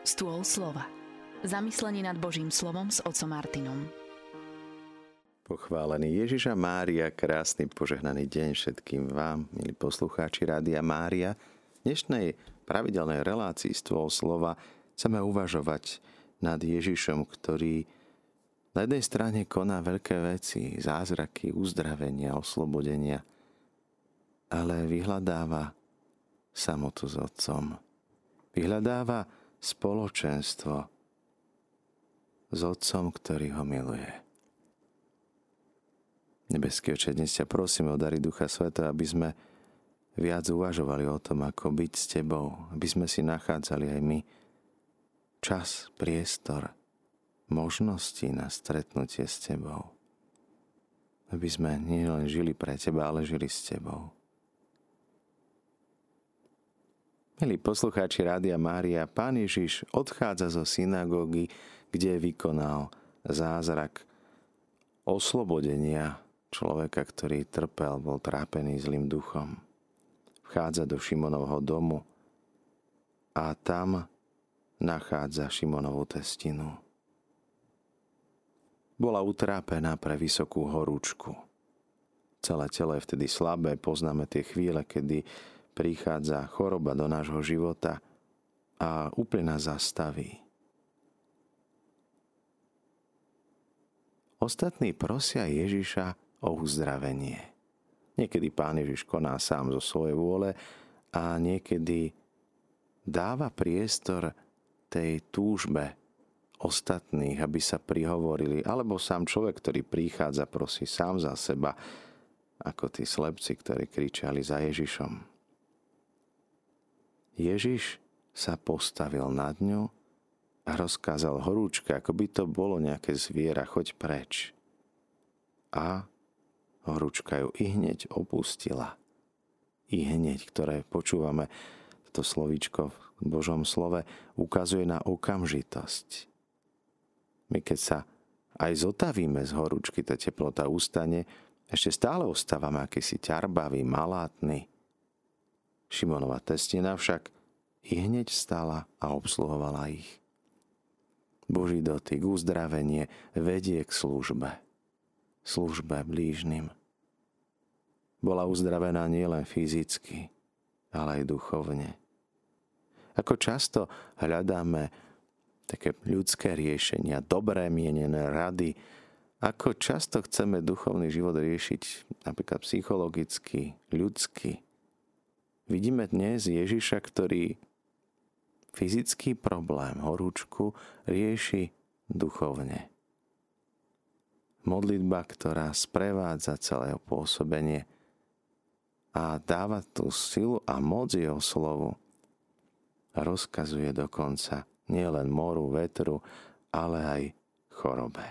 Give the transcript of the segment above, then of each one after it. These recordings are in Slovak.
Stôl slova. Zamyslenie nad Božím slovom s otcom Martinom. Pochválený Ježiša Mária, krásny požehnaný deň všetkým vám, milí poslucháči Rádia Mária. V dnešnej pravidelnej relácii Stôl slova chceme uvažovať nad Ježišom, ktorý na jednej strane koná veľké veci, zázraky, uzdravenia, oslobodenia, ale vyhľadáva samotu s Otcom. Vyhľadáva spoločenstvo s Otcom, ktorý ho miluje. Nebeský oče, dnes ťa prosíme o dary Ducha Sveta, aby sme viac uvažovali o tom, ako byť s Tebou, aby sme si nachádzali aj my čas, priestor, možnosti na stretnutie s Tebou. Aby sme nielen žili pre Teba, ale žili s Tebou. Milí poslucháči Rádia Mária, Pán Ježiš odchádza zo synagógy, kde vykonal zázrak oslobodenia človeka, ktorý trpel, bol trápený zlým duchom. Vchádza do Šimonovho domu a tam nachádza Šimonovú testinu. Bola utrápená pre vysokú horúčku. Celé telo je vtedy slabé, poznáme tie chvíle, kedy prichádza choroba do nášho života a úplne nás zastaví. Ostatní prosia Ježiša o uzdravenie. Niekedy Pán Ježiš koná sám zo svojej vôle a niekedy dáva priestor tej túžbe ostatných, aby sa prihovorili, alebo sám človek, ktorý prichádza, prosí sám za seba, ako tí slepci, ktorí kričali za Ježišom. Ježiš sa postavil nad ňu a rozkázal horúčka, ako by to bolo nejaké zviera, choď preč. A horúčka ju i hneď opustila. I hneď, ktoré počúvame, to slovíčko v Božom slove, ukazuje na okamžitosť. My keď sa aj zotavíme z horúčky, tá teplota ustane, ešte stále ostávame akýsi ťarbavý, malátny, Šimonova testina však i hneď stala a obsluhovala ich. Boží dotyk, uzdravenie vedie k službe. Službe blížnym. Bola uzdravená nielen fyzicky, ale aj duchovne. Ako často hľadáme také ľudské riešenia, dobré mienené rady, ako často chceme duchovný život riešiť napríklad psychologicky, ľudsky, Vidíme dnes Ježiša, ktorý fyzický problém, horúčku, rieši duchovne. Modlitba, ktorá sprevádza celé pôsobenie a dáva tú silu a moc jeho slovu. Rozkazuje dokonca nielen moru, vetru, ale aj chorobe.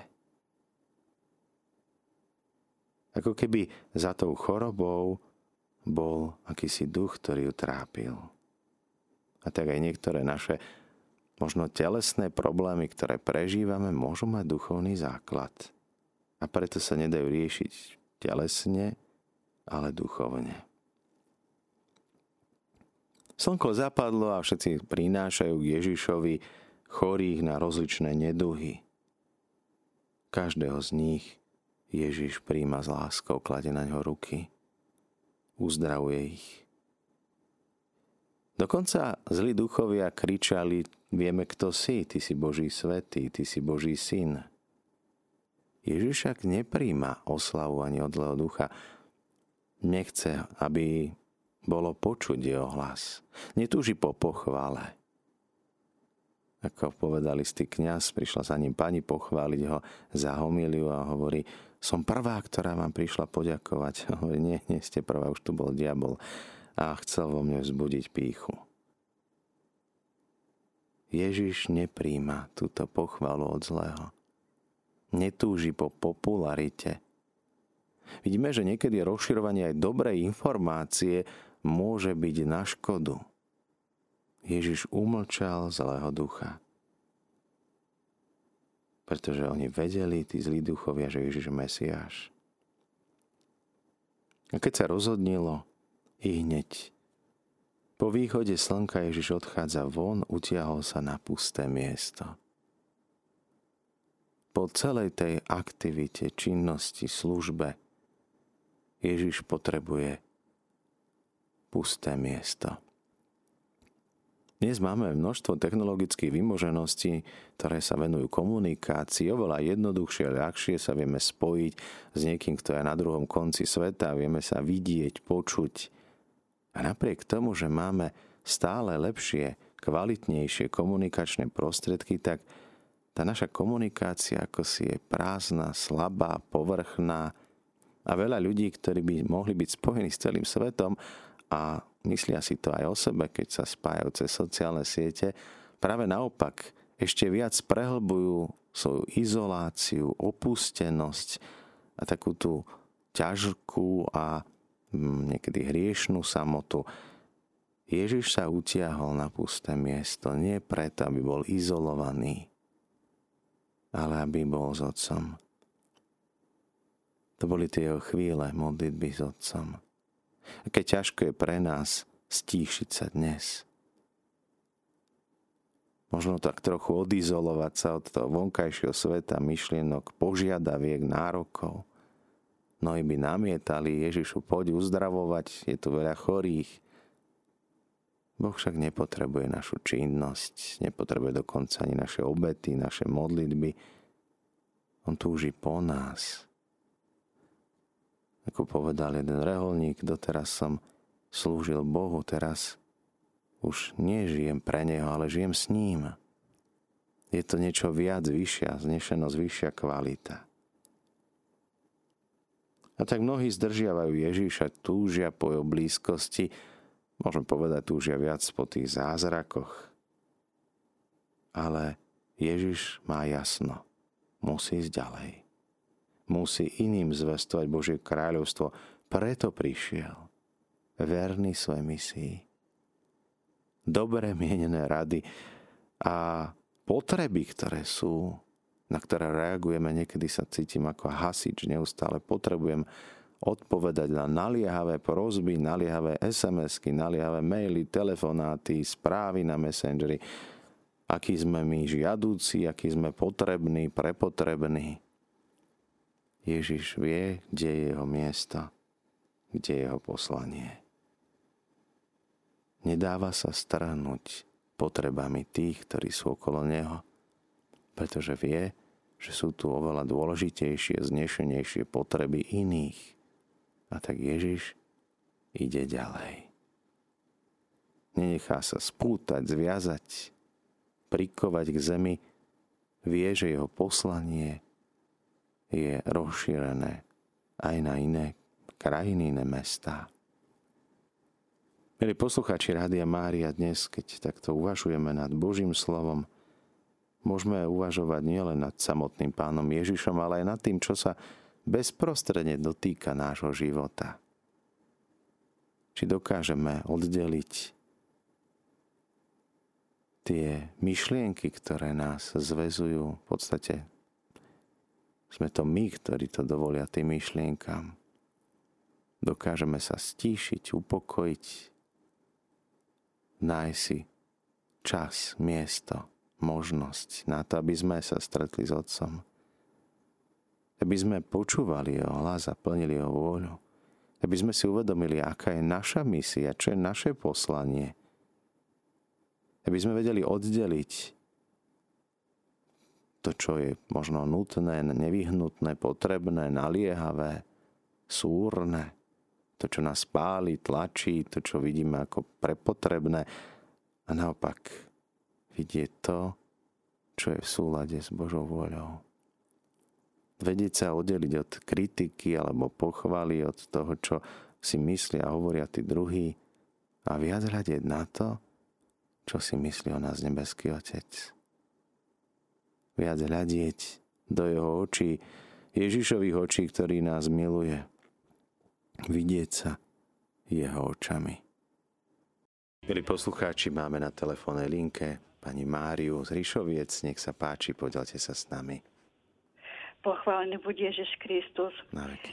Ako keby za tou chorobou bol akýsi duch, ktorý ju trápil. A tak aj niektoré naše možno telesné problémy, ktoré prežívame, môžu mať duchovný základ. A preto sa nedajú riešiť telesne, ale duchovne. Slnko zapadlo a všetci prinášajú k Ježišovi chorých na rozličné neduhy. Každého z nich Ježiš príjma s láskou, klade na ňo ruky uzdravuje ich. Dokonca zlí duchovia kričali, vieme, kto si, ty si Boží svetý, ty si Boží syn. Ježiš však nepríjma oslavu ani od zlého ducha. Nechce, aby bolo počuť jeho hlas. Netúži po pochvále. Ako povedal istý kňaz, prišla za ním pani pochváliť ho za homiliu a hovorí, som prvá, ktorá vám prišla poďakovať. Hovorí, nie, nie ste prvá, už tu bol diabol a chcel vo mne vzbudiť píchu. Ježiš nepríjma túto pochvalu od zlého. Netúži po popularite. Vidíme, že niekedy rozširovanie aj dobrej informácie môže byť na škodu. Ježiš umlčal zlého ducha pretože oni vedeli, tí zlí duchovia, že Ježiš je Mesiáš. A keď sa rozhodnilo, i hneď Po východe slnka Ježiš odchádza von, utiahol sa na pusté miesto. Po celej tej aktivite, činnosti, službe Ježiš potrebuje pusté miesto. Dnes máme množstvo technologických vymožeností, ktoré sa venujú komunikácii. Oveľa jednoduchšie a ľahšie sa vieme spojiť s niekým, kto je na druhom konci sveta. Vieme sa vidieť, počuť. A napriek tomu, že máme stále lepšie, kvalitnejšie komunikačné prostriedky, tak tá naša komunikácia ako si je prázdna, slabá, povrchná a veľa ľudí, ktorí by mohli byť spojení s celým svetom a myslia si to aj o sebe, keď sa spájajú cez sociálne siete, práve naopak ešte viac prehlbujú svoju izoláciu, opustenosť a takú tú ťažkú a mm, niekedy hriešnú samotu. Ježiš sa utiahol na pusté miesto nie preto, aby bol izolovaný, ale aby bol s otcom. To boli tie jeho chvíle modlitby s otcom. Aké ťažko je pre nás stíšiť sa dnes. Možno tak trochu odizolovať sa od toho vonkajšieho sveta, myšlienok, požiadaviek, nárokov. Mnohí by namietali, Ježišu, poď uzdravovať, je tu veľa chorých. Boh však nepotrebuje našu činnosť, nepotrebuje dokonca ani naše obety, naše modlitby. On túži po nás. Ako povedal jeden reholník, doteraz som slúžil Bohu, teraz už nie žijem pre Neho, ale žijem s ním. Je to niečo viac, vyššia, znešenosť, vyššia kvalita. A tak mnohí zdržiavajú Ježíša, túžia po jeho blízkosti, môžem povedať, túžia viac po tých zázrakoch. Ale Ježiš má jasno, musí ísť ďalej musí iným zvestovať Božie kráľovstvo. Preto prišiel. Verný svojej misii. Dobre mienené rady a potreby, ktoré sú, na ktoré reagujeme, niekedy sa cítim ako hasič neustále. Potrebujem odpovedať na naliehavé prosby, naliehavé SMS-ky, naliehavé maily, telefonáty, správy na Messengeri, aký sme my žiadúci, aký sme potrební, prepotrební. Ježiš vie, kde je jeho miesto, kde je jeho poslanie. Nedáva sa strhnúť potrebami tých, ktorí sú okolo neho, pretože vie, že sú tu oveľa dôležitejšie, znešenejšie potreby iných. A tak Ježiš ide ďalej. Nenechá sa spútať, zviazať, prikovať k zemi, vie, že jeho poslanie je rozšírené aj na iné krajiny, iné mestá. Milí poslucháči Rádia Mária, dnes, keď takto uvažujeme nad Božím slovom, môžeme uvažovať nielen nad samotným pánom Ježišom, ale aj nad tým, čo sa bezprostredne dotýka nášho života. Či dokážeme oddeliť tie myšlienky, ktoré nás zvezujú v podstate sme to my, ktorí to dovolia tým myšlienkam. Dokážeme sa stíšiť, upokojiť, nájsť si čas, miesto, možnosť na to, aby sme sa stretli s Otcom. Aby sme počúvali Jeho hlas a plnili Jeho vôľu. Aby sme si uvedomili, aká je naša misia, čo je naše poslanie. Aby sme vedeli oddeliť to, čo je možno nutné, nevyhnutné, potrebné, naliehavé, súrne, to, čo nás páli, tlačí, to, čo vidíme ako prepotrebné a naopak vidieť to, čo je v súlade s Božou voľou. Vedieť sa oddeliť od kritiky alebo pochvaly, od toho, čo si myslia a hovoria tí druhí a viac hľadiť na to, čo si myslí o nás nebeský Otec viac hľadieť do jeho očí, Ježišových očí, ktorý nás miluje. Vidieť sa jeho očami. Milí poslucháči, máme na telefónnej linke pani Máriu z Ríšoviec. Nech sa páči, podelte sa s nami. Pochválený bude Ježiš Kristus.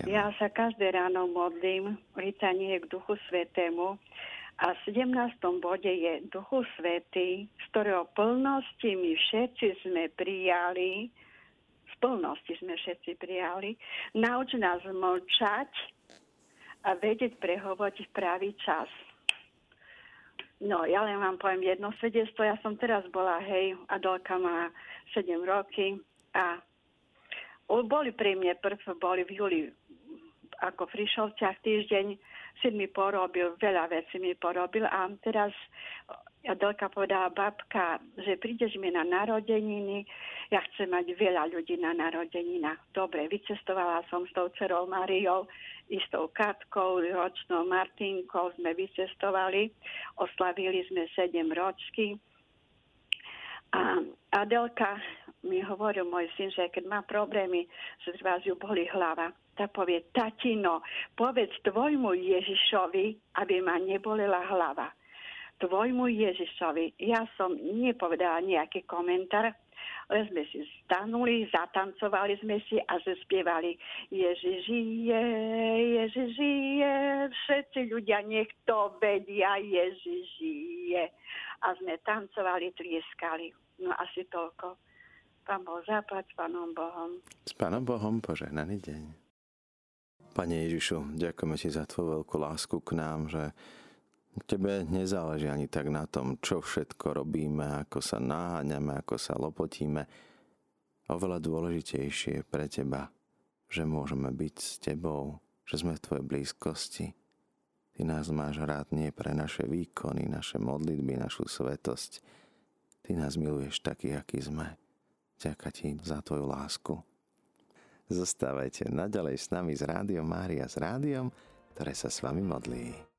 Ja sa každé ráno modlím, litanie k Duchu Svetému A v 17. bode je Duchu Svety, z ktorého plnosti my všetci sme prijali, z plnosti sme všetci prijali, nauč nás mlčať a vedieť prehovoriť v pravý čas. No, ja len vám poviem jedno svedectvo. Ja som teraz bola, hej, Adolka má 7 roky a boli pri mne prv, boli v júli ako Frišovciach týždeň, syn mi porobil, veľa vecí mi porobil a teraz Adelka povedala, babka, že prídeš mi na narodeniny, ja chcem mať veľa ľudí na narodeninách. Dobre, vycestovala som s tou dcerou Mariou, istou Katkou, ročnou Martinkou, sme vycestovali, oslavili sme 7 ročky. A Adelka mi hovoril môj syn, že keď má problémy, že z vás ju boli hlava, tak povie, tatino, povedz tvojmu Ježišovi, aby ma nebolela hlava tvojmu Ježišovi. Ja som nepovedala nejaký komentár, ale sme si stanuli, zatancovali sme si a že spievali Ježiš žije, Ježiš žije, všetci ľudia nech to vedia, Ježiš žije. A sme tancovali, trieskali. No asi toľko. Pán Boh zaplať s Pánom Bohom. S Pánom Bohom požehnaný deň. Pane Ježišu, ďakujeme ti za tvoju veľkú lásku k nám, že Tebe nezáleží ani tak na tom, čo všetko robíme, ako sa náháňame, ako sa lopotíme. Oveľa dôležitejšie je pre teba, že môžeme byť s tebou, že sme v tvojej blízkosti. Ty nás máš rád nie pre naše výkony, naše modlitby, našu svetosť. Ty nás miluješ takých, akí sme. Ďakujem ti za tvoju lásku. Zostávajte naďalej s nami z Rádiom Mária, s rádiom, ktoré sa s vami modlí.